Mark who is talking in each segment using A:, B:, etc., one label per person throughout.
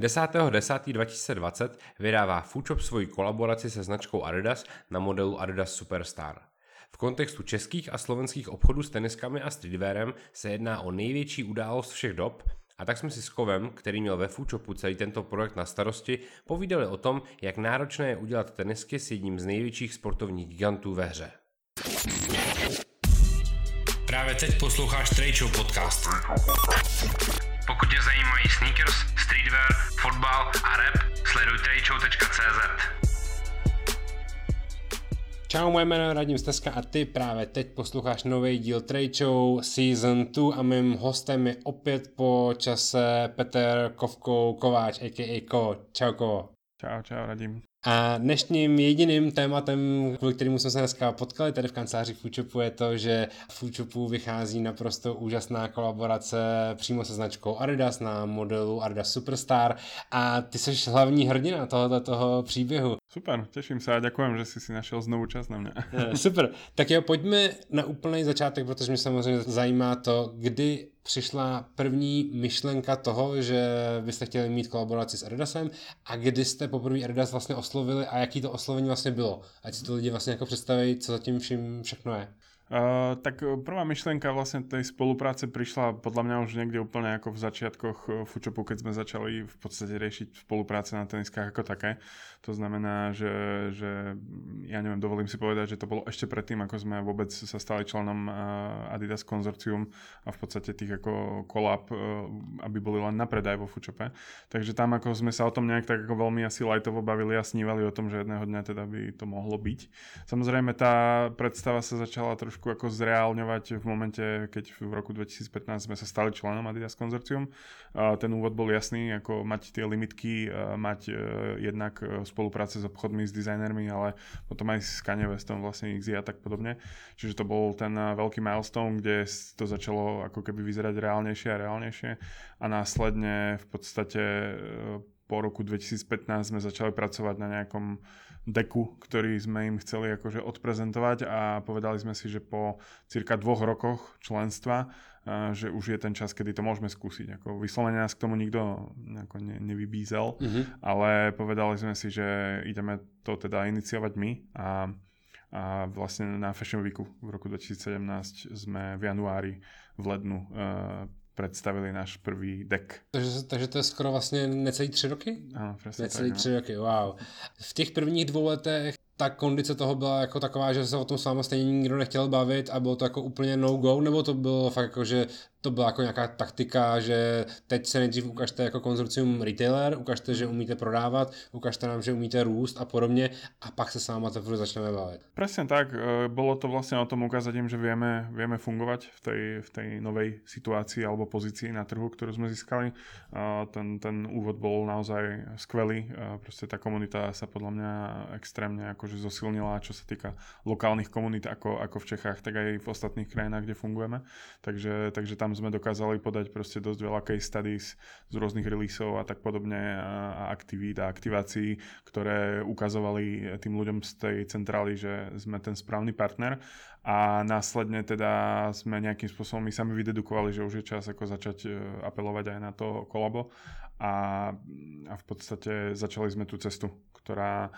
A: 10.10.2020 vydává Foodshop svoji kolaboraci se značkou Adidas na modelu Adidas Superstar. V kontextu českých a slovenských obchodů s teniskami a streetwearem se jedná o největší událost všech dob a tak jsme si s Kovem, který měl ve Foodshopu celý tento projekt na starosti, povídali o tom, jak náročné je udělat tenisky s jedním z největších sportovních gigantů ve hře.
B: Právě teď posloucháš Trade podcast.
C: Pokud tě zajímají sneakers, streetwear, fotbal a rap, sleduj tradeshow.cz.
A: Čau, moje jméno je Radim Steska a ty právě teď posloucháš nový díl Trade Show Season 2 a mým hostem je opět po čase Petr Kovkou Kováč, a.k.a. Ko. Čau, Ko.
D: Čau, čau, Radim.
A: A dnešním jediným tématem, kvůli kterému jsme se dneska potkali tady v kanceláři Foodshopu, je to, že Foodshopu vychází naprosto úžasná kolaborace přímo se značkou Adidas na modelu Adidas Superstar a ty jsi hlavní hrdina tohoto toho příběhu.
D: Super, těším se a děkujem, že jsi si našel znovu čas na mě.
A: Eh, super, tak jo, pojďme na úplný začátek, protože mě samozřejmě zajímá to, kdy přišla první myšlenka toho, že byste chtěli mít kolaboraci s Adidasem a kdy jste poprvé Adidas vlastně oslovili a jaký to oslovení vlastně bylo. Ať si to lidi vlastně jako představí, co zatím vším všechno je.
D: Tak prvá myšlienka vlastne tej spolupráce prišla podľa mňa už niekde úplne ako v začiatkoch Fučopu, keď sme začali v podstate riešiť spolupráce na teniskách ako také. To znamená, že, že ja neviem, dovolím si povedať, že to bolo ešte predtým, ako sme vôbec sa stali členom Adidas konzorcium a v podstate tých ako kolab, aby boli len na predaj vo Fučope. Takže tam ako sme sa o tom nejak tak ako veľmi asi lightovo bavili a snívali o tom, že jedného dňa teda by to mohlo byť. Samozrejme tá predstava sa začala trošku trošku ako zreálňovať v momente, keď v roku 2015 sme sa stali členom Adidas konzorcium. Ten úvod bol jasný, ako mať tie limitky, mať e, jednak e, spolupráce s obchodmi, s dizajnermi, ale potom aj s Kanye Westom, vlastne XZ a tak podobne. Čiže to bol ten e, veľký milestone, kde to začalo ako keby vyzerať reálnejšie a reálnejšie a následne v podstate po roku 2015 sme začali pracovať na nejakom deku, ktorý sme im chceli akože odprezentovať a povedali sme si, že po cirka dvoch rokoch členstva, že už je ten čas, kedy to môžeme skúsiť. Ako vyslovene nás k tomu nikto ako ne, nevybízel, mm-hmm. ale povedali sme si, že ideme to teda iniciovať my a, a vlastne na Fashion Weeku v roku 2017 sme v januári v lednu uh, představili náš první deck.
A: Takže, takže to je skoro vlastně necelý tři roky?
D: Ano, přesně
A: Necelý
D: tak,
A: tři no. roky, wow. V těch prvních dvou letech ta kondice toho byla jako taková, že se o tom s váma stejně nikdo nechtěl bavit a bylo to jako úplně no go, nebo to bylo fakt jako, že to byla jako nějaká taktika, že teď se nejdřív ukažte jako konzorcium retailer, ukažte, že umíte prodávat, ukažte nám, že umíte růst a podobně a pak se s váma teprve začneme bavit.
D: Presne tak, e, bolo to vlastne o tom ukázať im, že vieme, vieme fungovať v tej, v tej novej situácii alebo pozícii na trhu, ktorú sme získali. Ten, ten úvod bol naozaj skvelý, proste tá komunita sa podľa mňa extrémne akože zosilnila, čo sa týka lokálnych komunít ako, ako v Čechách, tak aj v ostatných krajinách, kde fungujeme. Takže, takže tam tam sme dokázali podať proste dosť veľa case studies z rôznych releaseov a tak podobne a aktivít a aktivácií, ktoré ukazovali tým ľuďom z tej centrály, že sme ten správny partner a následne teda sme nejakým spôsobom my sami vydedukovali, že už je čas ako začať e, apelovať aj na to kolabo a, a v podstate začali sme tú cestu, ktorá,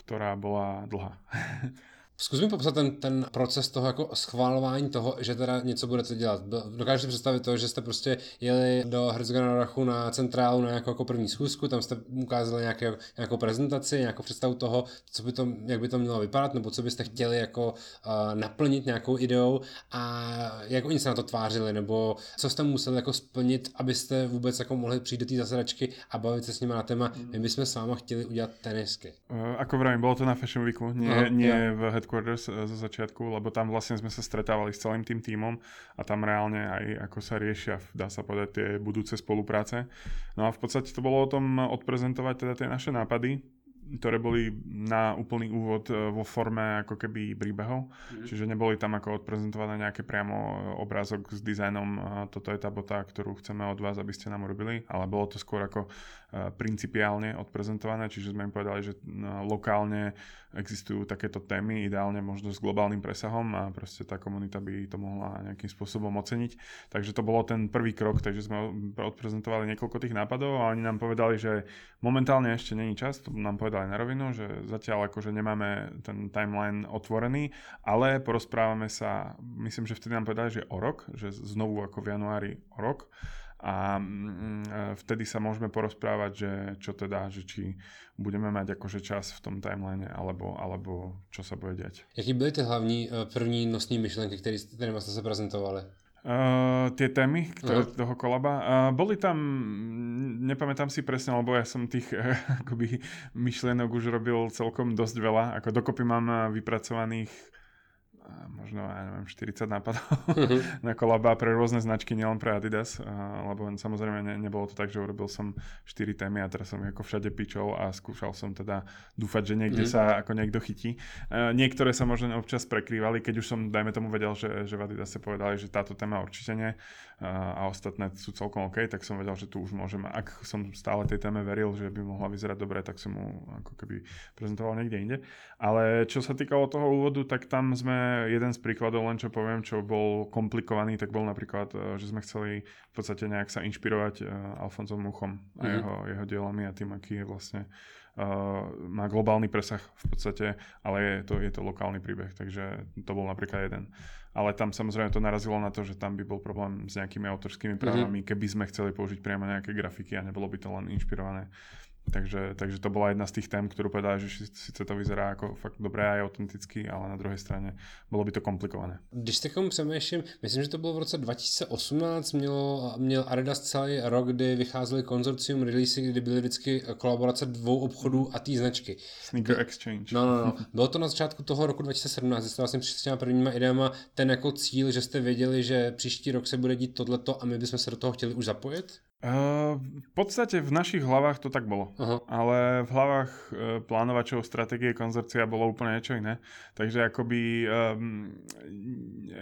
D: ktorá bola dlhá.
A: Zkus mi popsat ten, ten proces toho jako schválování toho, že teda něco budete dělat. Dokážete představit to, že jste prostě jeli do Herzogana Rachu na centrálu na nějakou jako první schůzku, tam jste ukázali nějaké, nějakou prezentaci, nějakou představu toho, co by to, jak by to mělo vypadat, nebo co byste chtěli jako uh, naplnit nějakou ideou a jak oni se na to tvářili, nebo co jste museli jako splnit, abyste vůbec jako mohli přijít do té zasedačky a bavit se s nimi na téma, my bychom s váma chtěli udělat tenisky.
D: Uh, ako vravím, bylo to na Fashion Weeku, nie, nie v headquarters eh, zo začiatku, lebo tam vlastne sme sa stretávali s celým tým týmom a tam reálne aj ako sa riešia, dá sa povedať, tie budúce spolupráce. No a v podstate to bolo o tom odprezentovať teda tie naše nápady, ktoré boli na úplný úvod e, vo forme ako keby príbehov, mm. čiže neboli tam ako odprezentované nejaké priamo e, obrázok s dizajnom, e, toto je tá bota, ktorú chceme od vás, aby ste nám urobili, ale bolo to skôr ako principiálne odprezentované, čiže sme im povedali, že lokálne existujú takéto témy, ideálne možno s globálnym presahom. A proste tá komunita by to mohla nejakým spôsobom oceniť. Takže to bolo ten prvý krok, takže sme odprezentovali niekoľko tých nápadov a oni nám povedali, že momentálne ešte není čas, to nám povedali na rovinu, že zatiaľ akože nemáme ten timeline otvorený, ale porozprávame sa, myslím, že vtedy nám povedali, že o rok, že znovu ako v januári o rok a mm, vtedy sa môžeme porozprávať, že čo teda, že či budeme mať akože čas v tom timeline, alebo, alebo čo sa bude diať.
A: Jaký byly ty hlavní eh, první nosní myšlenky, které, kterými ste sa prezentovali?
D: Uh, tie témy ktoré, uh-huh. toho kolaba. Uh, boli tam, nepamätám si presne, lebo ja som tých uh, akoby myšlienok už robil celkom dosť veľa. Ako dokopy mám vypracovaných možno, ja neviem, 40 nápadov uh-huh. na kolaba pre rôzne značky, nielen pre Adidas, lebo samozrejme ne, nebolo to tak, že urobil som 4 témy a teraz som ako všade pičol a skúšal som teda dúfať, že niekde uh-huh. sa ako niekto chytí. Niektoré sa možno občas prekrývali, keď už som, dajme tomu, vedel, že, že v Adidase povedali, že táto téma určite nie a ostatné sú celkom OK, tak som vedel, že tu už môžem, ak som stále tej téme veril, že by mohla vyzerať dobre, tak som mu ako keby prezentoval niekde inde. Ale čo sa týkalo toho úvodu, tak tam sme jeden z príkladov, len čo poviem, čo bol komplikovaný, tak bol napríklad, e, že sme chceli v podstate nejak sa inšpirovať e, Alfonsom Muchom a mm-hmm. jeho, jeho dielami a tým, aký je vlastne Uh, má globálny presah v podstate, ale je to, je to lokálny príbeh, takže to bol napríklad jeden ale tam samozrejme to narazilo na to, že tam by bol problém s nejakými autorskými právami, mm-hmm. keby sme chceli použiť priamo nejaké grafiky a nebolo by to len inšpirované Takže, takže to bola jedna z tých tém, ktorú povedala, že síce to vyzerá ako fakt dobré a autenticky, ale na druhej strane bolo by to komplikované.
A: Když se komu přemýšlím, myslím, že to bylo v roce 2018, mělo, měl Adidas celý rok, kdy vycházely konzorcium releasy, kdy byly vždycky kolaborace dvou obchodů a té značky.
D: Sneaker Exchange.
A: No, no, no. Bylo to na začátku toho roku 2017, jste vlastně přišli s těma prvníma ideama ten jako cíl, že jste věděli, že příští rok se bude dít tohleto a my bychom se do toho chtěli už zapojit?
D: Uh, v podstate v našich hlavách to tak bolo. Uh-huh. Ale v hlavách uh, plánovačov stratégie konzorcia bolo úplne niečo iné. Takže akoby um,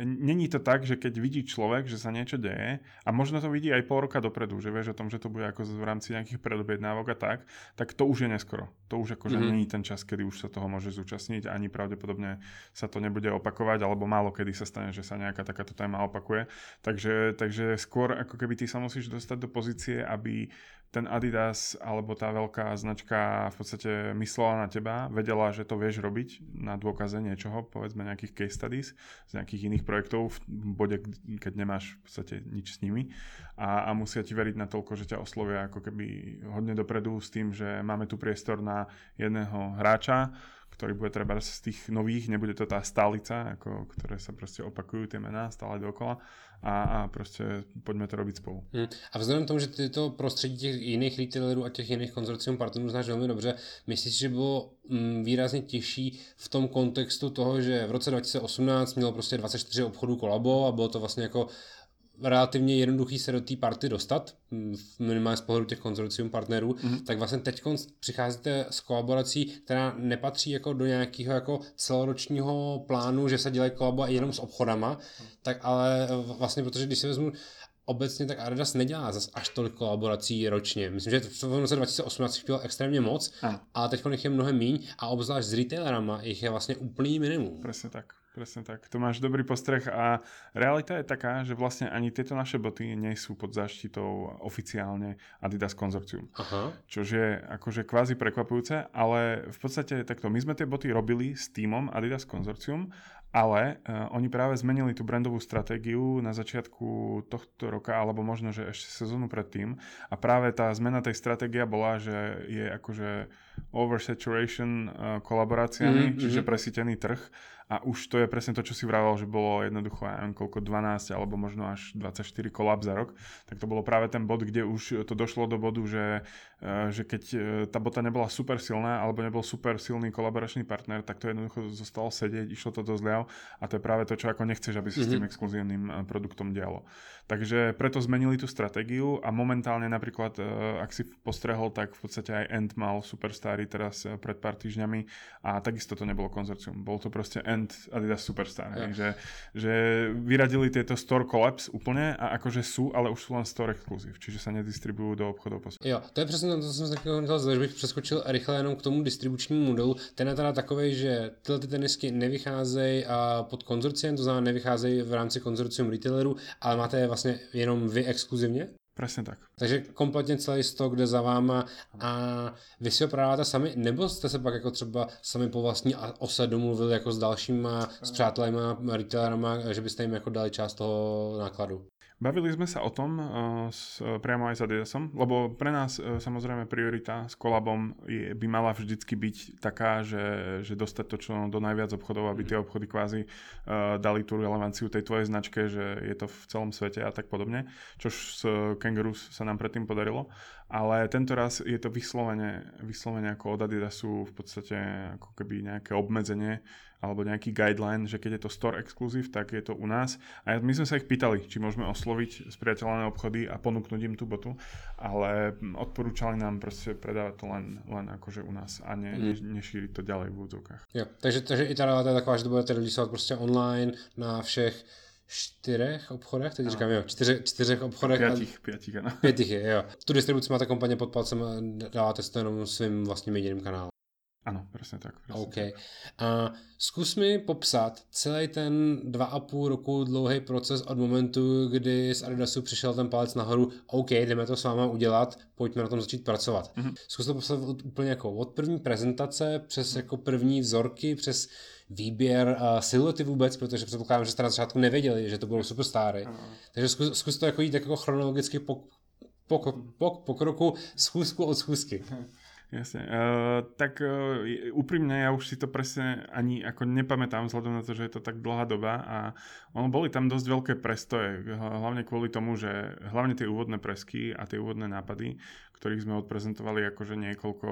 D: není to tak, že keď vidí človek, že sa niečo deje a možno to vidí aj pol roka dopredu, že vieš o tom, že to bude ako v rámci nejakých predobjednávok a tak, tak to už je neskoro. To už akože uh-huh. není ten čas, kedy už sa toho môže zúčastniť, ani pravdepodobne sa to nebude opakovať, alebo málo kedy sa stane, že sa nejaká takáto téma opakuje. Takže, takže skôr ako keby ty sa musíš dostať do pozície pozície, aby ten Adidas alebo tá veľká značka v podstate myslela na teba, vedela, že to vieš robiť na dôkaze niečoho, povedzme nejakých case studies z nejakých iných projektov v bode, keď nemáš v podstate nič s nimi. A, a musia ti veriť na toľko, že ťa oslovia ako keby hodne dopredu s tým, že máme tu priestor na jedného hráča, ktorý bude treba z tých nových, nebude to tá stálica, ako, ktoré sa proste opakujú tie mená stále dokola a, a proste poďme to robiť spolu.
A: Hmm. A vzhledem tomu, že ty to prostředí těch jiných retailerů a těch jiných konzorcium partnerů znáš velmi dobře, myslíš, že bylo mm, výrazně těžší v tom kontextu toho, že v roce 2018 mělo prostě 24 obchodů kolabo a bylo to vlastně jako relativně jednoduchý se do té party dostat, minimálně z pohledu těch konzorcium partnerů, mm-hmm. tak vlastně teď přicházíte s kolaborací, která nepatří jako do nějakého jako celoročního plánu, že se dělají kolabo jenom s obchodama, mm. tak ale vlastně, protože když si vezmu obecně tak Adidas nedělá zas až tolik kolaborací ročně. Myslím, že v roce 2018 bylo extrémně moc, a. ale teď jich je mnohem míň a obzvlášť s retailerama jich je vlastně úplný minimum.
D: Přesně tak. Presne tak. To máš dobrý postreh a realita je taká, že vlastne ani tieto naše boty nie sú pod záštitou oficiálne Adidas konzorcium. Aha. Čož je akože kvázi prekvapujúce, ale v podstate takto, my sme tie boty robili s týmom Adidas konzorcium ale uh, oni práve zmenili tú brandovú stratégiu na začiatku tohto roka, alebo možno, že ešte sezónu predtým. A práve tá zmena tej stratégia bola, že je akože oversaturation uh, kolaboráciami, mm-hmm. čiže presítený trh. A už to je presne to, čo si vravel, že bolo jednoducho, ja neviem, koľko, 12 alebo možno až 24 kolab za rok, tak to bolo práve ten bod, kde už to došlo do bodu, že, že keď e, tá bota nebola super silná alebo nebol super silný kolaboračný partner, tak to jednoducho zostalo sedieť, išlo to do zľav a to je práve to, čo ako nechceš, aby si mm-hmm. s tým mhm. exkluzívnym e, produktom dialo. Takže preto zmenili tú stratégiu a momentálne napríklad, ak si postrehol, tak v podstate aj End mal Superstary teraz pred pár týždňami a takisto to nebolo konzorcium. Bol to proste End Adidas Superstar. Ja. Že, že vyradili tieto store collabs úplne a akože sú, ale už sú len store exclusive, čiže sa nedistribujú do obchodov po
A: Jo, to je přesně to, jsem se že bych přeskočil rychle jenom k tomu distribučnímu modelu. Ten je teda takový, že tyhle ty tenisky nevycházejí pod konzorciem, to znamená nevycházejí v rámci konzorcium retailerů, ale máte je vlastně jenom vy exkluzivně?
D: Presne tak.
A: Takže kompletně celý stok jde za váma a vy si ho prodáváte sami, nebo jste se pak jako třeba sami po vlastní ose domluvili jako s dalšíma, s přátelima, retailerama, že byste jim jako dali část toho nákladu?
D: Bavili sme sa o tom uh, s, uh, priamo aj s Adidasom, lebo pre nás uh, samozrejme priorita s kolabom je, by mala vždycky byť taká, že, že dostať to čo do najviac obchodov, aby tie obchody kvázi uh, dali tú relevanciu tej tvojej značke, že je to v celom svete a tak podobne, čož s Kangaroos sa nám predtým podarilo. Ale tento raz je to vyslovene, vyslovene ako od Adidasu v podstate ako keby nejaké obmedzenie, alebo nejaký guideline, že keď je to store exclusive, tak je to u nás. A my sme sa ich pýtali, či môžeme osloviť spriateľané obchody a ponúknuť im tú botu, ale odporúčali nám proste predávať to len, len akože u nás a ne, mm. ne, nešíriť to ďalej v úvodzovkách.
A: Jo, takže, takže i realita je taková, že to budete releaseovat prostě online na všech čtyřech obchodech, teď říkám, jo, čtyři, čtyřech obchodech.
D: Pětich, pětich, ano.
A: Pětich je, jo. Tu distribuci máte kompletně pod palcem a dáváte to jenom svým vlastním jediným kanálem.
D: Ano, přesně tak. Přesně
A: OK. Tak. A zkus mi popsat celý ten dva a půl roku dlouhý proces od momentu, kdy z Adidasu přišel ten palec nahoru, OK, jdeme to s váma udělat, pojďme na tom začít pracovat. Mm-hmm. Zkus to popsat úplně jako od první prezentace, přes jako první vzorky, přes výběr uh, siluety vůbec, protože předpokládám, že jste na začátku nevěděli, že to budou superstáry. Mm-hmm. Takže zkus, zkus to jako jít jako chronologicky po, po, po, po kroku schůzku od schůzky.
D: Jasne. Uh, tak uh, úprimne ja už si to presne ani ako nepamätám vzhľadom na to, že je to tak dlhá doba a ono boli tam dosť veľké prestoje, hlavne kvôli tomu, že hlavne tie úvodné presky a tie úvodné nápady, ktorých sme odprezentovali akože niekoľko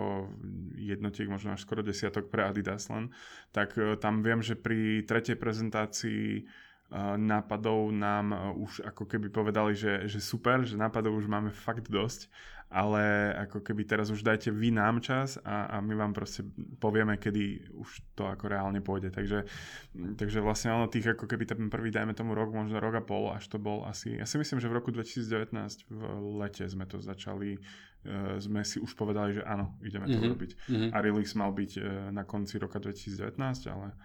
D: jednotiek, možno až skoro desiatok pre Adidas len, tak uh, tam viem, že pri tretej prezentácii nápadov nám už ako keby povedali, že, že super, že nápadov už máme fakt dosť ale ako keby teraz už dajte vy nám čas a, a my vám proste povieme, kedy už to ako reálne pôjde. Takže, takže vlastne ono tých ako keby ten prvý, dajme tomu rok, možno rok a pol, až to bol asi, ja si myslím, že v roku 2019 v lete sme to začali uh, sme si už povedali, že áno, ideme to mm-hmm. robiť. Mm-hmm. A release mal byť uh, na konci roka 2019, ale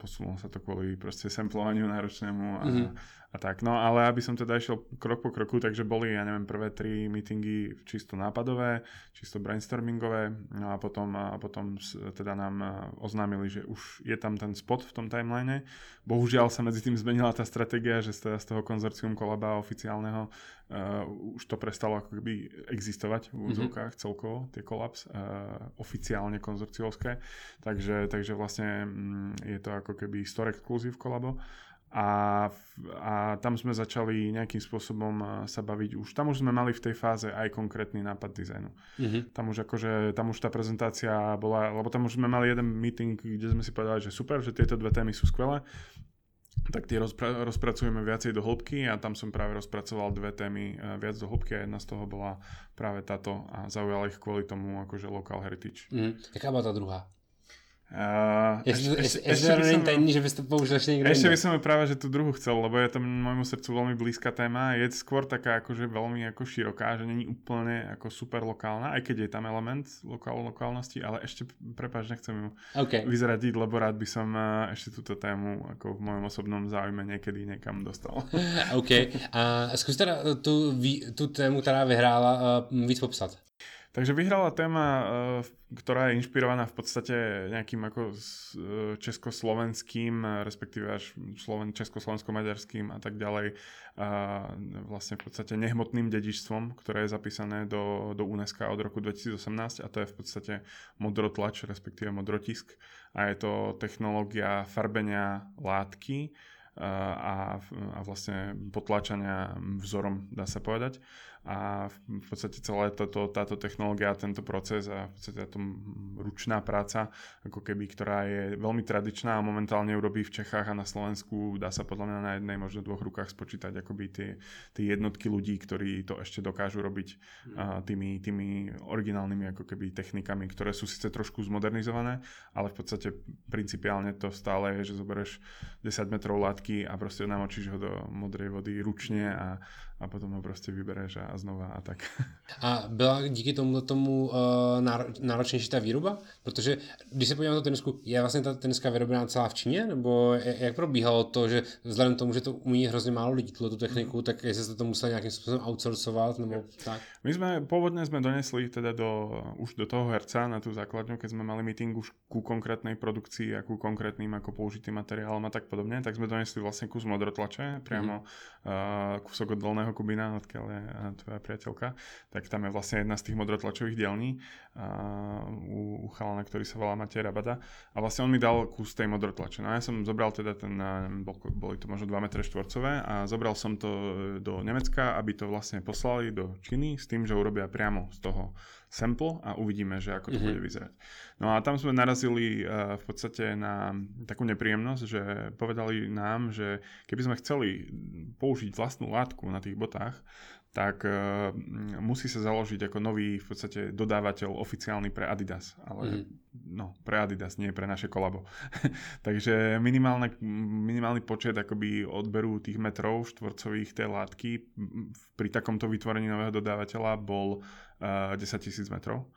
D: posunulo sa to kvôli proste samplovaniu náročnému a, mm-hmm a tak. No ale aby som teda išiel krok po kroku, takže boli, ja neviem, prvé tri meetingy čisto nápadové, čisto brainstormingové, no a potom, a potom teda nám oznámili, že už je tam ten spot v tom timeline. Bohužiaľ sa medzi tým zmenila tá stratégia, že z, teda z toho konzorcium kolaba oficiálneho uh, už to prestalo ako keby existovať v mhm. úzovkách mm-hmm. celkovo, tie kolaps, uh, oficiálne konzorciovské. Takže, takže vlastne mm, je to ako keby store exclusive kolabo a, a tam sme začali nejakým spôsobom eh, sa baviť už. Tam už sme mali v tej fáze aj konkrétny nápad dizajnu. Mm-hmm. Tam už akože, tam už tá prezentácia bola, lebo tam už sme mali jeden meeting, kde sme si povedali, že super, že tieto dve témy sú skvelé, tak tie rozpra- rozpracujeme viacej do hĺbky a tam som práve rozpracoval dve témy eh, viac do hĺbky a jedna z toho bola práve táto a zaujala ich kvôli tomu akože local heritage.
A: Mm. Jaká bola tá druhá? Uh, ešte, ešte, ešte, ešte není tajný, že by použil ešte
D: Ešte by som práve, že tú druhú chcel, lebo je to môjmu srdcu veľmi blízka téma. Je skôr taká akože veľmi ako široká, že není úplne ako super lokálna, aj keď je tam element lokál, lokálnosti, ale ešte, prepáč, nechcem ju okay. vyzradiť, lebo rád by som ešte túto tému ako v mojom osobnom záujme niekedy niekam dostal.
A: OK. A skús teda tú, tú tému, ktorá vyhrála, víc popsat.
D: Takže vyhrala téma, eh, ktorá je inšpirovaná v podstate nejakým ako eh, československým, eh, respektíve až sloven, československo-maďarským a tak ďalej, a vlastne v podstate nehmotným dedičstvom, ktoré je zapísané do, do UNESCO od roku 2018 a to je v podstate modrotlač, respektíve modrotisk a je to technológia farbenia látky a, a vlastne potláčania vzorom, dá sa povedať. A v podstate celá táto, táto technológia, tento proces a v podstate táto ručná práca, ako keby, ktorá je veľmi tradičná a momentálne urobí v Čechách a na Slovensku, dá sa podľa mňa na jednej, možno dvoch rukách spočítať akoby tie, tie jednotky ľudí, ktorí to ešte dokážu robiť a, tými, tými originálnymi ako keby technikami, ktoré sú síce trošku zmodernizované, ale v podstate principiálne to stále je, že zoberieš 10 metrov látky a proste namočíš ho do modrej vody ručne a, a potom ho proste vybereš a, znova a tak.
A: A byla díky tomu tomu uh, náro- náročnější ta výroba? Protože když se podívám na tu tenisku, je vlastně ta teniska vyrobená celá v Číně? Nebo jak probíhalo to, že vzhledem k tomu, že to umí hrozně málo lidí, tu techniku, tak jestli jste to museli nějakým způsobem outsourcovat, nebo tak?
D: My sme, pôvodne sme donesli teda do, už do toho herca na tú základňu, keď sme mali meeting už ku konkrétnej produkcii a ku konkrétnym ako použitým materiálom a tak podobne, tak sme donesli vlastne kus modrotlače, priamo uh, kúsok od dolného Kubina, odkiaľ je tvoja priateľka, tak tam je vlastne jedna z tých modrotlačových dielní u, u chalana, ktorý sa volá Matej Rabada a vlastne on mi dal kus tej modrotlače. No a ja som zobral teda ten, bol, boli to možno 2 m štvorcové a zobral som to do Nemecka, aby to vlastne poslali do Číny s tým, že urobia priamo z toho sample a uvidíme, že ako to mm-hmm. bude vyzerať. No a tam sme narazili uh, v podstate na takú nepríjemnosť, že povedali nám, že keby sme chceli použiť vlastnú látku na tých botách, tak uh, musí sa založiť ako nový v podstate dodávateľ oficiálny pre Adidas. Ale mm. no, pre Adidas, nie pre naše kolabo. Takže minimálne, minimálny počet akoby odberu tých metrov štvorcových tej látky pri takomto vytvorení nového dodávateľa bol uh, 10 tisíc metrov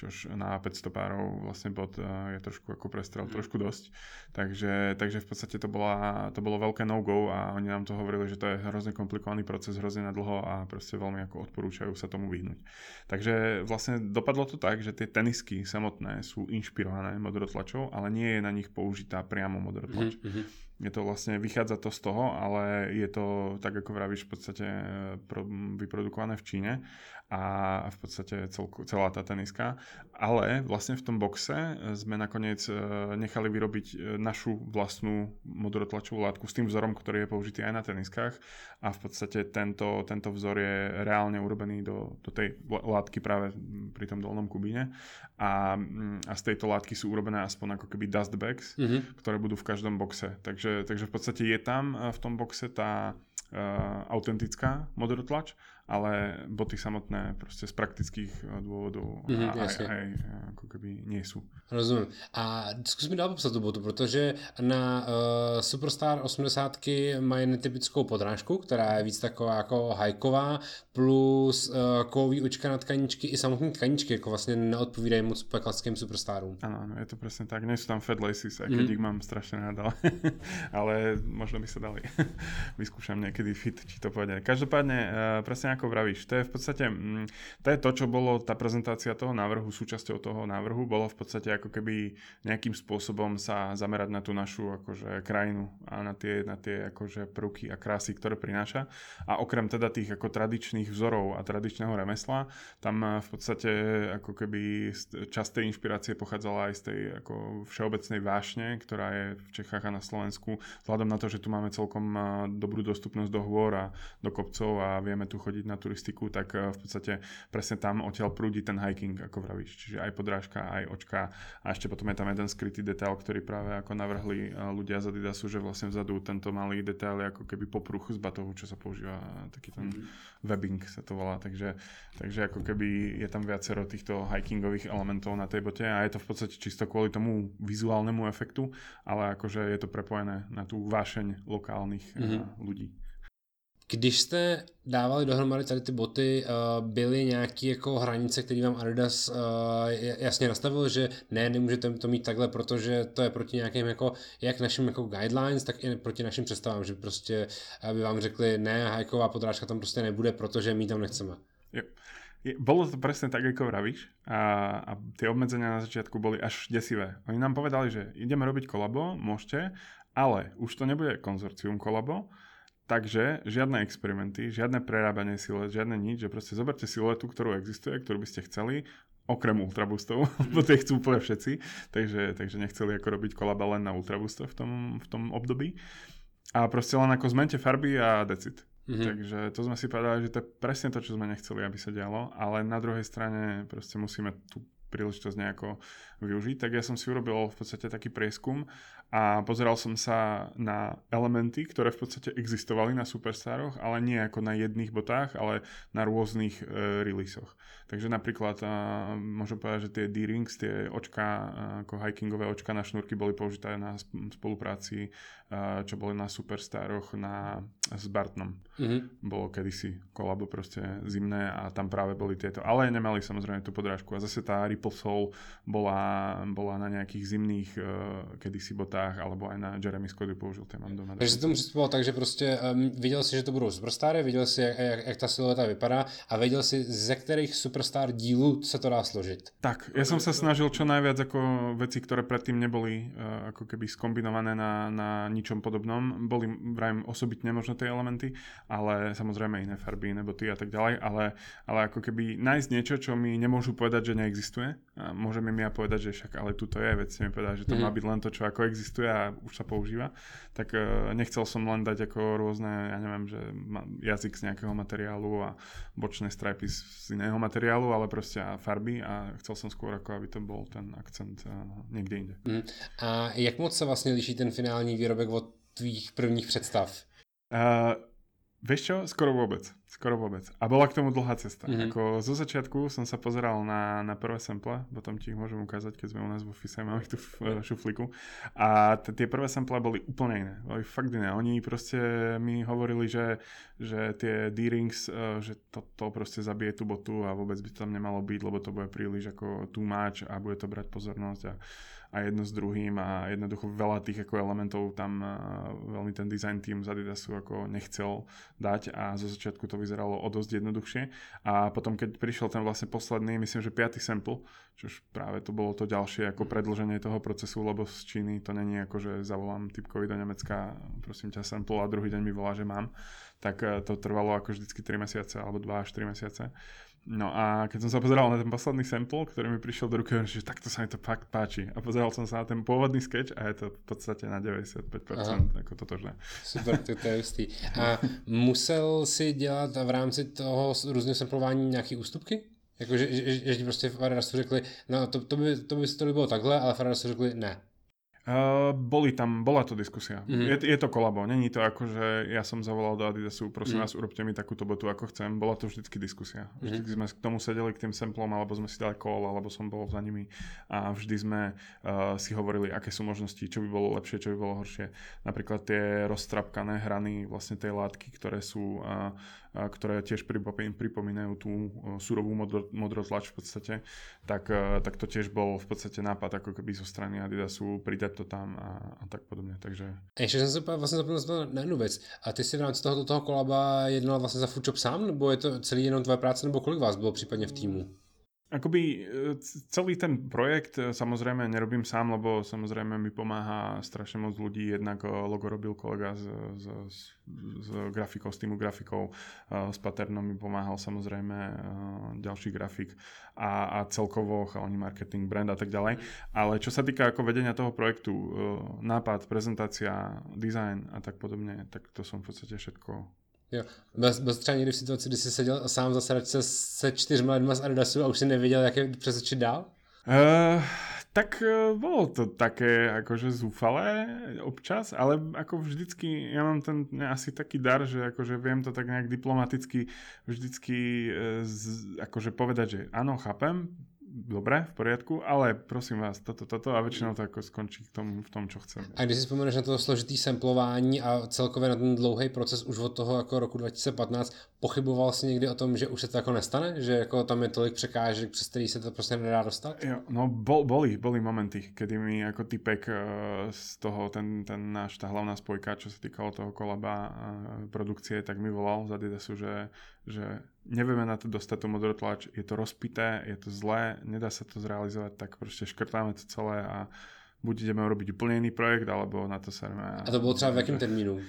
D: čož na 500 párov vlastne bod je trošku ako prestrel, mm. trošku dosť. Takže, takže v podstate to, bola, to bolo veľké no-go a oni nám to hovorili, že to je hrozne komplikovaný proces, hrozne na dlho a proste veľmi ako odporúčajú sa tomu vyhnúť. Takže vlastne dopadlo to tak, že tie tenisky samotné sú inšpirované modrotlačou, ale nie je na nich použitá priamo modrotlač. Mm-hmm je to vlastne, vychádza to z toho, ale je to, tak ako vravíš, v podstate pro, vyprodukované v Číne a v podstate celko, celá tá teniska. Ale vlastne v tom boxe sme nakoniec nechali vyrobiť našu vlastnú modrotlačovú látku s tým vzorom, ktorý je použitý aj na teniskách a v podstate tento, tento vzor je reálne urobený do, do tej látky práve pri tom dolnom kubíne a, a z tejto látky sú urobené aspoň ako keby dust bags, mm-hmm. ktoré budú v každom boxe. Takže, takže v podstate je tam v tom boxe tá autentická modrotlač, ale boty samotné proste z praktických dôvodov mm, aj, aj ako keby nie sú.
A: Rozumím. A zkus mi dál popsat tu botu, protože na uh, Superstar 80 mají netypickou podrážku, která je víc taková jako hajková, plus uh, kový očka na tkaničky i samotné tkaničky, jako vlastně neodpovídají moc klasickým Superstarům.
D: Áno, áno, je to presne tak. Sú tam fat laces, aj keď mm. ich mám strašne rád, ale, ale možno by sa dali. Vyskúšam niekedy fit, či to pôjde. Každopádne, uh, presne ako vravíš, to je v podstate, mm, to je to, čo bolo tá prezentácia toho návrhu, súčasťou toho návrhu, bolo v podstate ako keby nejakým spôsobom sa zamerať na tú našu akože krajinu a na tie, na tie akože prvky a krásy, ktoré prináša. A okrem teda tých ako tradičných vzorov a tradičného remesla, tam v podstate ako keby časť tej inšpirácie pochádzala aj z tej ako všeobecnej vášne, ktorá je v Čechách a na Slovensku, vzhľadom na to, že tu máme celkom dobrú dostupnosť do hôr a do kopcov a vieme tu chodiť na turistiku, tak v podstate presne tam odtiaľ prúdi ten hiking, ako vravíš. Čiže aj podrážka, aj očka a ešte potom je tam jeden skrytý detail, ktorý práve ako navrhli ľudia z Adidasu, že vlastne vzadu tento malý detail je ako keby popruch z batohu, čo sa používa, taký ten mm-hmm. webbing sa to volá, takže, takže ako keby je tam viacero týchto hikingových elementov na tej bote a je to v podstate čisto kvôli tomu vizuálnemu efektu, ale akože je to prepojené na tú vášeň lokálnych mm-hmm. ľudí.
A: Když jste dávali dohromady tady ty boty, byly nějaké jako hranice, které vám Adidas jasně nastavil, že ne, nemůžete to mít takhle, protože to je proti nějakým jako, jak našim jako guidelines, tak i proti našim představám, že prostě by vám řekli, ne, hajková podrážka tam prostě nebude, protože my tam nechceme.
D: Je, bolo to presne tak, ako vravíš a, a tie obmedzenia na začiatku boli až desivé. Oni nám povedali, že ideme robiť kolabo, môžete, ale už to nebude konzorcium kolabo, takže žiadne experimenty, žiadne prerábanie siluet, žiadne nič, že proste zoberte siluetu, ktorú existuje, ktorú by ste chceli, okrem ultraboostov, lebo tie chcú úplne všetci, takže, takže nechceli ako robiť kolaba len na ultraboostoch v tom, v tom období. A proste len ako zmente farby a decit. Mm-hmm. Takže to sme si povedali, že to je presne to, čo sme nechceli, aby sa dialo, ale na druhej strane proste musíme tú príležitosť nejako využiť. Tak ja som si urobil v podstate taký prieskum a pozeral som sa na elementy, ktoré v podstate existovali na Superstaroch, ale nie ako na jedných botách, ale na rôznych e, releaseoch. Takže napríklad a, môžem povedať, že tie D-rings, tie očka, ako hikingové očka na šnúrky boli použité na spolupráci, a, čo boli na Superstaroch na, s Bartnom. Mm-hmm. Bolo kedysi kolabo proste zimné a tam práve boli tieto. Ale nemali samozrejme tú podrážku. A zase tá Ripple Soul bola, bola na nejakých zimných uh, kedysi botách alebo aj na Jeremy Scott použil, ten mám doma.
A: Takže si tomu přistupoval tak, že prostě um, viděl si, že to budou superstáry, viděl si, jak, jak, jak ta silueta vypadá a věděl si, ze kterých superstar dílů se to dá složit.
D: Tak, ja som sa snažil čo najviac ako veci, ktoré predtým neboli uh, ako keby skombinované na, na ničom podobnom. Boli, vrajím, osobitne možno tie elementy, ale samozrejme iné farby, nebo ty a tak ďalej, ale, ale ako keby nájsť niečo, čo mi nemôžu povedať, že neexistuje. A môžeme mi ja povedať, že však ale tu to je, veď si mi povedať, že to mm-hmm. má byť len to, čo ako existuje a už sa používa, tak uh, nechcel som len dať ako rôzne, ja neviem, že jazyk z nejakého materiálu a bočné stripy z iného materiálu, ale proste a farby a chcel som skôr ako, aby to bol ten akcent niekde inde. Mm.
A: A jak moc sa vlastne líší ten finální výrobek od tvých prvních představ?
D: Uh, Vieš čo? Skoro vôbec. Skoro vôbec. A bola k tomu dlhá cesta. Mm-hmm. Ako zo začiatku som sa pozeral na, na prvé sample, potom ti ich môžem ukázať, keď sme u nás v office, máme ich tu v uh, šuflíku. A t- tie prvé sample boli úplne iné. Boli fakt iné. Oni proste mi hovorili, že, že tie D-rings, uh, že to, to proste zabije tú botu a vôbec by to tam nemalo byť, lebo to bude príliš ako much a bude to brať pozornosť a a jedno s druhým a jednoducho veľa tých ako elementov tam veľmi ten design team z Adidasu ako nechcel dať a zo začiatku to vyzeralo o dosť jednoduchšie. A potom keď prišiel ten vlastne posledný, myslím, že piatý sample, čož práve to bolo to ďalšie ako predlženie toho procesu, lebo z Číny to není ako, že zavolám typkovi do Nemecka, prosím ťa sample a druhý deň mi volá, že mám, tak e, to trvalo ako vždycky 3 mesiace alebo 2 až 3 mesiace No a keď som sa pozeral na ten posledný sample, ktorý mi prišiel do ruky, že takto sa mi to fakt páči. A pozeral som sa na ten pôvodný sketch a je to v podstate na 95% Aha. ako totožné.
A: Super, to, to je hustý. A musel si dělat v rámci toho různého samplování nějaké ústupky? Jako, že, že, že, prostě v řekli, no to, to, by, to by to bylo takhle, ale v Adidasu řekli ne.
D: Uh, boli tam, bola to diskusia. Mm-hmm. Je, je to kolabo, není to ako, že ja som zavolal do Adidasu, prosím mm-hmm. vás, urobte mi takúto botu, ako chcem. Bola to vždycky diskusia. Vždy mm-hmm. sme k tomu sedeli k tým samplom, alebo sme si dali call, alebo som bol za nimi a vždy sme uh, si hovorili, aké sú možnosti, čo by bolo lepšie, čo by bolo horšie. Napríklad tie roztrapkané hrany vlastne tej látky, ktoré sú uh, ktoré tiež pripomínajú tú surovú modro, modrotlač v podstate, tak, tak to tiež bol v podstate nápad ako keby zo strany Adidasu pridať to tam a, a tak podobne. Takže...
A: Ještě jsem se vlastně zapomněl na jednu věc. A ty jsi v rámci tohoto toho kolaba jednal vlastně za Foodshop sám, nebo je to celý jenom tvoje práce, nebo kolik vás bylo případně v týmu?
D: Akoby e, celý ten projekt e, samozrejme nerobím sám, lebo samozrejme mi pomáha strašne moc ľudí. Jednak e, logo robil kolega z, z, z, z grafikou, s týmu grafikov, s Paternom mi pomáhal samozrejme ďalší grafik a, a celkovo chalani marketing, brand a tak ďalej. Ale čo sa týka ako vedenia toho projektu, nápad, prezentácia, design a tak podobne, tak to som v podstate všetko
A: Jo. Byl, byl třeba někdy v situaci, kdy jsi seděl sám za sedačce se čtyřma lidma z Adidasu a už si nevěděl, jak je přesvědčit dál?
D: Uh, tak uh, bolo to také akože zúfalé občas, ale ako vždycky, ja mám ten asi taký dar, že akože viem to tak nejak diplomaticky vždycky uh, z, akože povedať, že áno, chápem, dobre, v poriadku, ale prosím vás, toto, toto a väčšinou to ako skončí k tomu, v tom, čo chcem.
A: A když si vzpomeneš na to složitý samplování a celkově na ten dlouhý proces už od toho jako roku 2015, pochyboval si někdy o tom, že už se to jako nestane? Že jako tam je tolik překážek, přes který se to prostě nedá dostat?
D: Jo, no bol, boli, boli momenty, kedy mi ako typek uh, z toho, ten, ten náš, tá hlavná spojka, čo sa týkalo toho kolaba uh, produkcie, tak mi volal z Adidasu, že, že nevieme na to dostať tú modrotlač, je to rozpité, je to zlé, nedá sa to zrealizovať, tak proste škrtáme to celé a buď ideme urobiť úplne iný projekt, alebo na to serme.
A: A to bolo třeba v jakém termínu?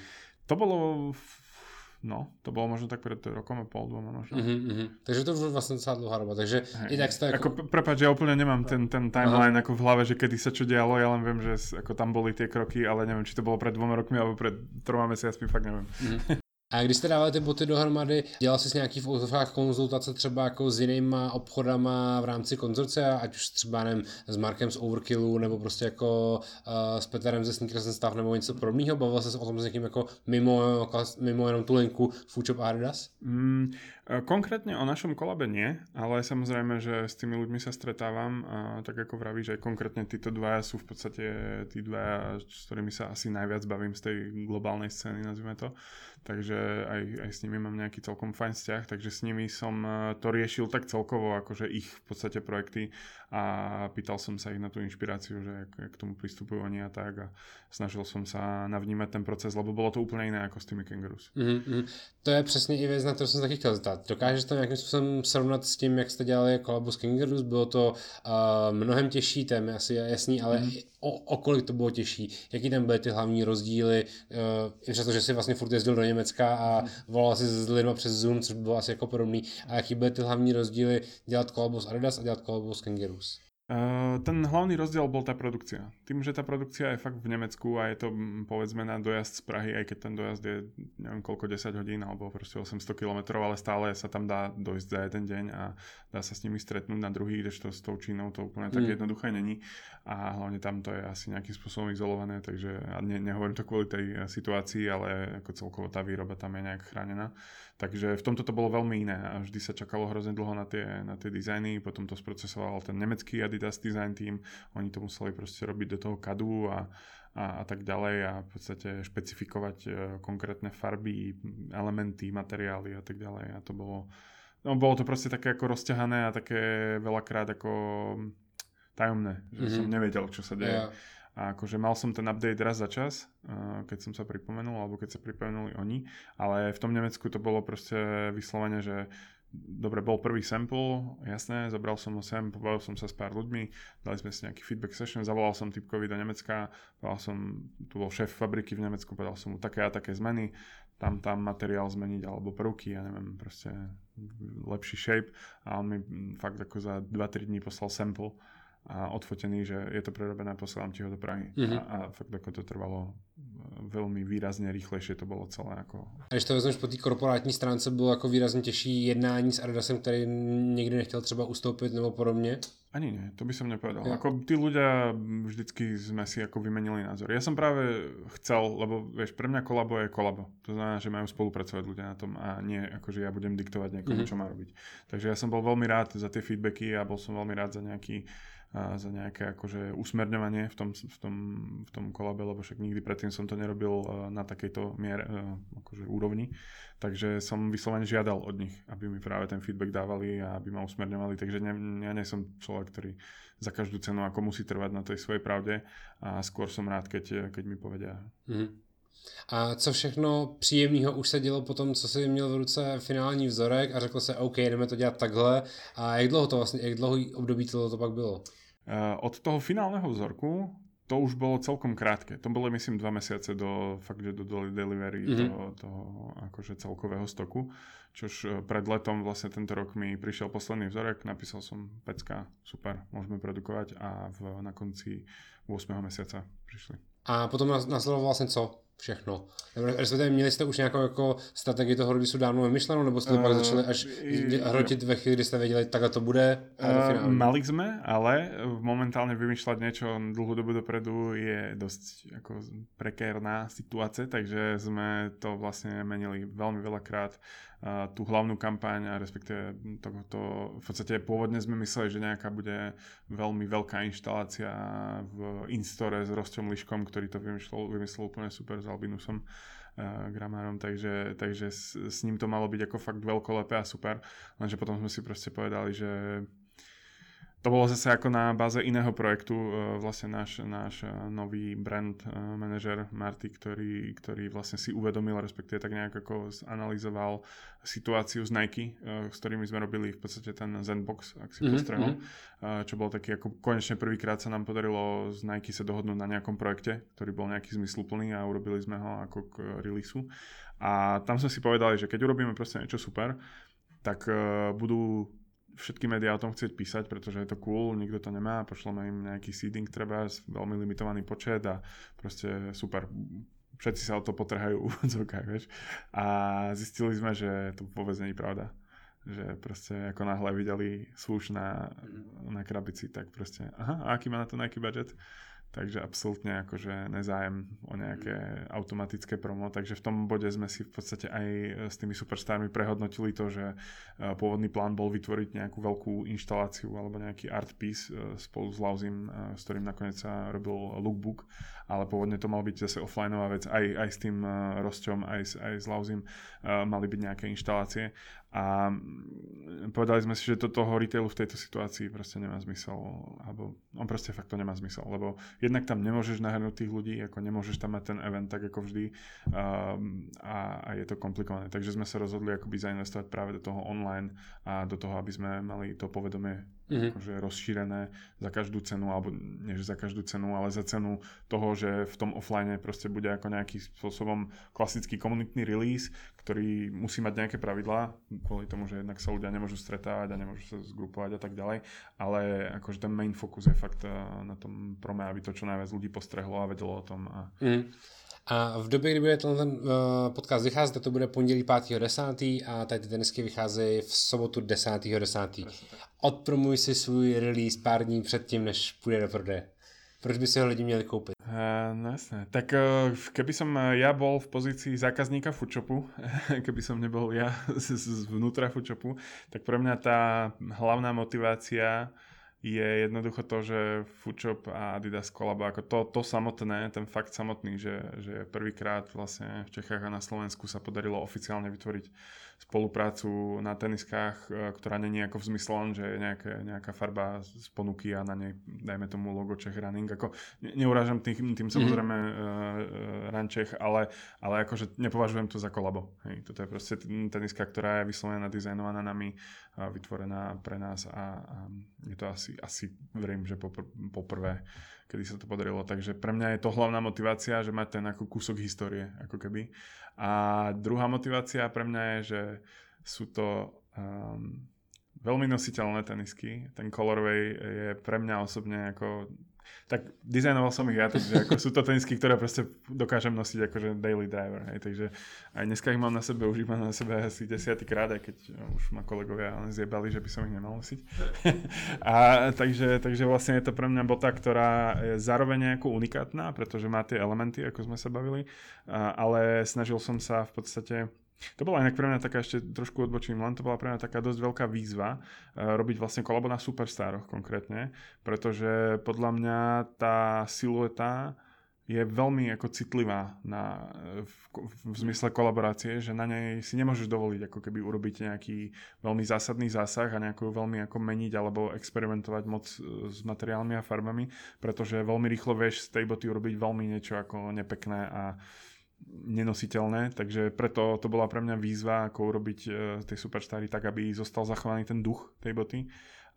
D: To bolo No, to bolo možno tak pred rokom a pol, dvoma možno.
A: Uh-huh, uh-huh. Takže to už vlastne celá dlhá doba, takže Hej. i tak ste
D: ako... ako... Prepáč, ja úplne nemám ten, ten timeline Aha. ako v hlave, že kedy sa čo dialo, ja len viem, že ako tam boli tie kroky, ale neviem, či to bolo pred dvoma rokmi alebo pred troma mesiacmi, fakt neviem. Uh-huh.
A: A když jste dávali ty boty dohromady, dělal jsi nějaký v úzovkách konzultace třeba jako s jinýma obchodama v rámci konzorcia, ať už třeba nevím, s Markem z Overkillu, nebo prostě jako uh, s Peterem ze Sneakers and Stuff, nebo něco podobného? Bavil jsi o tom s někým jako mimo, mimo jenom tu linku Foodshop Adidas?
D: Mm, Konkrétne o našom kolabe nie, ale samozrejme, že s tými ľuďmi sa stretávam a tak ako vravíš, aj konkrétne títo dvaja sú v podstate tí dvaja, s ktorými sa asi najviac bavím z tej globálnej scény, nazvime to. Takže aj, aj s nimi mám nejaký celkom fajn vzťah, takže s nimi som to riešil tak celkovo, akože ich v podstate projekty a pýtal som sa ich na tú inšpiráciu, že k tomu pristupujú oni a tak a snažil som sa navnímať ten proces, lebo bolo to úplne iné ako s tými kangaroos.
A: Mm-hmm. To je přesně i věc, na kterou jsem taky chtěl zeptat. Dokážeš to nějakým způsobem srovnat s tím, jak jste dělali kolabu s Kangaroos? Bylo to uh, mnohem těžší, to je asi jasný, ale mm. o, o kolik to bylo těžší? Jaký tam byly ty hlavní rozdíly? Uh, I přesto, že jsi vlastně furt jezdil do Německa a mm. volal si s lidmi přes Zoom, což bylo asi jako podobný. A jaký byly ty hlavní rozdíly dělat kolabu s Adidas a dělat kolabu s Kangaroos?
D: Uh, ten hlavný rozdiel bol tá produkcia. Tým, že tá produkcia je fakt v Nemecku a je to povedzme na dojazd z Prahy, aj keď ten dojazd je neviem koľko 10 hodín alebo proste 800 km, ale stále sa tam dá dojsť za jeden deň a dá sa s nimi stretnúť na druhý, kdežto s tou Čínou to úplne tak mm. jednoduché není a hlavne tam to je asi nejakým spôsobom izolované, takže a ne, nehovorím to kvôli tej eh, situácii, ale ako celkovo tá výroba tam je nejak chránená. Takže v tomto to bolo veľmi iné a vždy sa čakalo hrozne dlho na tie, na tie dizajny, potom to sprocesoval ten nemecký Adidas design team, oni to museli proste robiť do toho kadu a, a, a tak ďalej a v podstate špecifikovať e, konkrétne farby, elementy, materiály a tak ďalej a to bolo, no bolo to proste také ako rozťahané a také veľakrát ako tajomné, že mm-hmm. som nevedel, čo sa deje. Yeah. A akože mal som ten update raz za čas, keď som sa pripomenul, alebo keď sa pripomenuli oni, ale v tom Nemecku to bolo proste vyslovene, že dobre, bol prvý sample, jasné, zobral som ho sem, pobavil som sa s pár ľuďmi, dali sme si nejaký feedback session, zavolal som typkovi do Nemecka, povedal som, tu bol šéf fabriky v Nemecku, povedal som mu také a také zmeny, tam tam materiál zmeniť, alebo prvky, ja neviem, proste lepší shape a on mi fakt ako za 2-3 dní poslal sample a odfotený, že je to prerobené, posielam ti ho do Prahy. Mm-hmm. A, a fakt ako to trvalo veľmi výrazne rýchlejšie to bolo celé. Ako...
A: A když to vezmeš po té korporátní stránce, bylo jako výrazně těžší jednání s Adidasem, který někdy nechtěl třeba ustoupit nebo podobně?
D: Ani nie, to by som nepovedal. Ja. Ako tí ľudia, vždycky sme si ako vymenili názor. Ja som práve chcel, lebo vieš, pre mňa kolabo je kolabo. To znamená, že majú spolupracovať ľudia na tom a nie ako, že ja budem diktovať niekomu, mm-hmm. čo má robiť. Takže ja som bol veľmi rád za tie feedbacky a bol som veľmi rád za nejaký za nejaké akože usmerňovanie v tom, v tom, v tom kolabe, lebo však nikdy predtým som to nerobil e, na takejto miere, e, akože úrovni. Takže som vyslovene žiadal od nich, aby mi práve ten feedback dávali a aby ma usmerňovali. Takže ne, ja nie som človek, ktorý za každú cenu ako musí trvať na tej svojej pravde a skôr som rád, keď, keď mi povedia. Mm-hmm.
A: A co všechno příjemného už se dělo po tom, co si měl v ruce finální vzorek a řekl se, OK, jdeme to dělat takhle. A jak dlouho to vlastně, jak dlouhý období to, to pak bylo?
D: Eh, od toho finálneho vzorku to už bolo celkom krátke. To bolo myslím dva mesiace do, fakt, že do delivery mm-hmm. toho, toho akože celkového stoku. Čož eh, pred letom vlastne tento rok mi prišiel posledný vzorek, napísal som pecka, super, môžeme produkovať a v, na konci 8. mesiaca prišli.
A: A potom nasledovalo vlastne co? Všechno. Respektive měli jste už nějakou jako strategii toho rodisu dávno vymyšlenou, nebo jste uh, pak začali až hrotit ve chvíli, kdy jste věděli, takhle to bude?
D: Uh, mali sme, ale momentálne vymýšľať niečo dlhú dobu dopredu je dosť ako prekérna situácia, takže sme to vlastne menili veľmi veľakrát tú hlavnú kampaň a respektíve to, to, v podstate pôvodne sme mysleli, že nejaká bude veľmi veľká inštalácia v Instore s Rostom Liškom, ktorý to vymyslel, vymyslel úplne super s Albinusom uh, gramárom, takže, takže s, s ním to malo byť ako fakt veľkolepé a super, lenže potom sme si proste povedali, že to bolo zase ako na báze iného projektu, e, vlastne náš, náš e, nový brand e, manažer Marty, ktorý, ktorý vlastne si uvedomil, respektíve tak nejak ako zanalizoval situáciu z Nike, s ktorými sme robili v podstate ten Zenbox, ak si mm-hmm. postrehol, čo bol taký ako konečne prvýkrát sa nám podarilo z Nike sa dohodnúť na nejakom projekte, ktorý bol nejaký zmysluplný a urobili sme ho ako k releaseu. A tam sme si povedali, že keď urobíme proste niečo super, tak budú všetky médiá o tom chcieť písať, pretože je to cool, nikto to nemá, pošleme im nejaký seeding treba, veľmi limitovaný počet a proste super, všetci sa o to potrhajú v úvodzovkách, vieš. A zistili sme, že to vôbec nie je pravda. Že proste ako náhle videli swoosh na, na krabici, tak proste, aha, a aký má na to nejaký budget? Takže absolútne akože nezájem o nejaké automatické promo, takže v tom bode sme si v podstate aj s tými superstarmi prehodnotili to, že e, pôvodný plán bol vytvoriť nejakú veľkú inštaláciu alebo nejaký art piece e, spolu s Lauzim, e, s ktorým nakoniec sa robil lookbook, ale pôvodne to mal byť zase offlineová vec, aj, aj s tým Rosťom, aj, aj s Lauzim. Mali byť nejaké inštalácie a povedali sme si, že do toho retailu v tejto situácii proste nemá zmysel, alebo on proste fakt to nemá zmysel, lebo jednak tam nemôžeš nahrnúť tých ľudí, ako nemôžeš tam mať ten event tak ako vždy um, a, a je to komplikované. Takže sme sa rozhodli akoby zainvestovať práve do toho online a do toho, aby sme mali to povedomie mm-hmm. akože rozšírené za každú cenu, alebo nie že za každú cenu, ale za cenu toho, že v tom offline proste bude ako nejaký spôsobom klasický komunitný release, ktorý musí mať nejaké pravidlá, kvôli tomu, že jednak sa ľudia nemôžu stretávať a nemôžu sa zgrupovať a tak ďalej, ale akože ten main focus je fakt eh, na tom prome, aby to čo najviac ľudí postrehlo a vedelo o tom. A...
A: Mm. A v době, kdy bude ten, ten uh, podcast vycházet, to bude pondělí 5.10. a tady ty tenisky vycházejí v sobotu 10.10. Odpromuj si svůj release pár dní předtím, než půjde do prodeje. Proč by si ho lidi měli koupit?
D: Uh, no jasné. Tak uh, keby som ja bol v pozícii zákazníka Foodshopu, keby som nebol ja z, z vnútra Foodshopu, tak pre mňa tá hlavná motivácia je jednoducho to, že Foodshop a Adidas kolabo, ako to, to samotné, ten fakt samotný, že, že prvýkrát vlastne v Čechách a na Slovensku sa podarilo oficiálne vytvoriť spoluprácu na teniskách, e, ktorá není ako v zmysle len, že je nejaké, nejaká farba z ponuky a na nej dajme tomu logo Czech Running. Ako, ne, neurážam tým, tým mhm. samozrejme mm-hmm. uh, Rančech, ale, ale akože nepovažujem to za kolabo. Hej, toto je proste teniska, ktorá je vyslovená, dizajnovaná nami, a vytvorená pre nás a, a je to asi, asi verím, že popr- poprvé kedy sa to podarilo. Takže pre mňa je to hlavná motivácia, že mať ten ako kúsok histórie, ako keby. A druhá motivácia pre mňa je, že sú to um, veľmi nositeľné tenisky. Ten colorway je pre mňa osobne ako tak dizajnoval som ich ja, takže ako sú to tenisky, ktoré proste dokážem nosiť akože daily driver, hej, takže aj dneska ich mám na sebe, už ich mám na sebe asi desiatýkrát, aj keď už ma kolegovia zjebali, že by som ich nemal nosiť. a takže, takže vlastne je to pre mňa bota, ktorá je zároveň nejako unikátna, pretože má tie elementy, ako sme sa bavili, ale snažil som sa v podstate to bola inak pre mňa taká ešte trošku odbočím, len to bola pre mňa taká dosť veľká výzva uh, robiť vlastne kolabo na superstaroch konkrétne, pretože podľa mňa tá silueta je veľmi ako citlivá na, v, v zmysle kolaborácie, že na nej si nemôžeš dovoliť ako keby urobiť nejaký veľmi zásadný zásah a nejako veľmi ako meniť alebo experimentovať moc e, s materiálmi a farbami, pretože veľmi rýchlo vieš z tej boty urobiť veľmi niečo ako nepekné a uh, nenositeľné, takže preto to bola pre mňa výzva, ako urobiť uh, tej Superstary tak, aby zostal zachovaný ten duch tej boty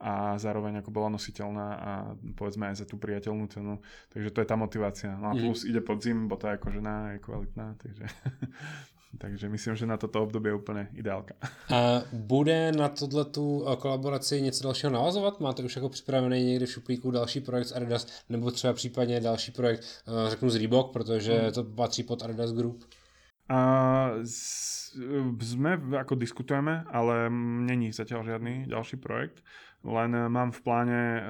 D: a zároveň ako bola nositeľná a povedzme aj za tú priateľnú cenu. Takže to je tá motivácia. No a mhm. plus mm. ide podzim, bota ako žena je kvalitná, takže Takže myslím, že na toto období je úplně ideálka.
A: A bude na tohle tu eh, kolaboraci něco dalšího navazovat? Máte už jako připravený někde v šuplíku další projekt z Adidas, nebo třeba případně další projekt, eh, řeknu z Reebok, protože hmm. to patří pod Adidas Group?
D: A sme, ako diskutujeme, ale není zatiaľ žiadny ďalší projekt. Len eh, mám v pláne uh,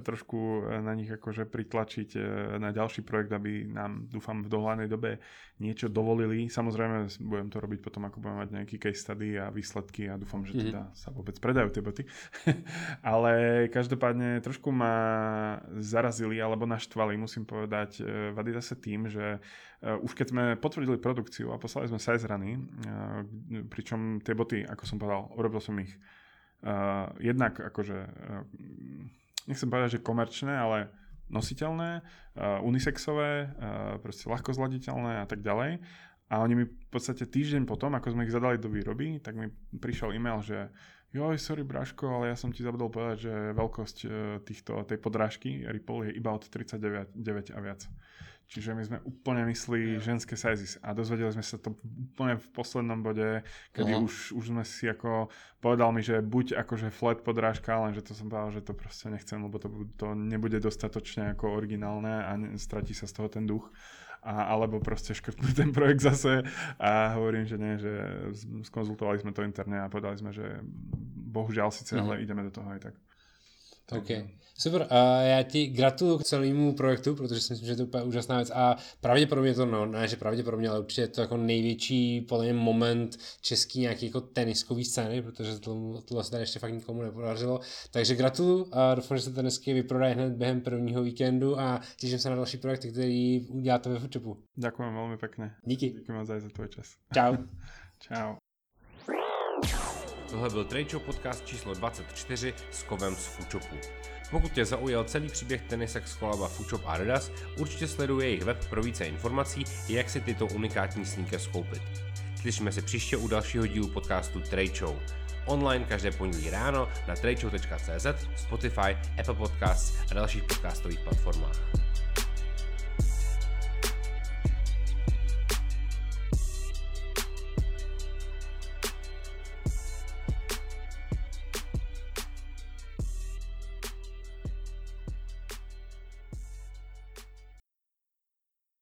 D: trošku na nich akože pritlačiť na ďalší projekt, aby nám, dúfam, v dohľadnej dobe niečo dovolili. Samozrejme, budem to robiť potom, ako budem mať nejaký case study a výsledky a dúfam, že teda mm-hmm. sa vôbec predajú tie boty. Ale každopádne trošku ma zarazili alebo naštvali, musím povedať, v Adidase tým, že už keď sme potvrdili produkciu a poslali sme size rany, uh, pričom tie boty, ako som povedal, urobil som ich uh, jednak akože, uh, nechcem povedať, že komerčné, ale nositeľné, uh, unisexové, uh, proste ľahko zladiteľné a tak ďalej. A oni mi v podstate týždeň potom, ako sme ich zadali do výroby, tak mi prišiel e-mail, že joj, sorry Braško, ale ja som ti zabudol povedať, že veľkosť týchto, tej podrážky Ripple je iba od 39 9 a viac. Čiže my sme úplne myslí yeah. ženské sizes a dozvedeli sme sa to úplne v poslednom bode, kedy uh-huh. už, už sme si ako povedal mi, že buď akože flat podrážka, lenže to som povedal, že to proste nechcem, lebo to, to nebude dostatočne ako originálne a ne, stratí sa z toho ten duch a, alebo proste škrtnúť ten projekt zase a hovorím, že nie, že skonzultovali sme to interne a povedali sme, že bohužiaľ síce, mm-hmm. ale ideme do toho aj tak.
A: OK. Super, a já ti gratuluju k celému projektu, protože si myslím, že to je úplně úžasná věc a pravděpodobně to, no, ne, že pravděpodobně, ale určitě je to jako největší podle mě moment český nějaký jako teniskový scény, protože to, tohle se tady ještě fakt nikomu nepodařilo. Takže gratuluju a doufám, že se tenisky vyprodají hned během prvního víkendu a těším se na další projekty, který uděláte ve Foodshopu.
D: Ďakujem veľmi pekne.
A: Díky.
D: Díky moc aj za tvoj čas.
A: Čau.
D: Čau.
B: Tohle byl Trade podcast číslo 24 s Kovem z Foodshopu. Pokud tě zaujal celý příběh tenisek z kolaba Foodshop a Adidas, určitě sleduj jejich web pro více informací, jak si tyto unikátní sneakers koupit. Slyšíme se příště u dalšího dílu podcastu Trade Show. Online každé pondělí ráno na tradeshow.cz, Spotify, Apple Podcasts a dalších podcastových platformách.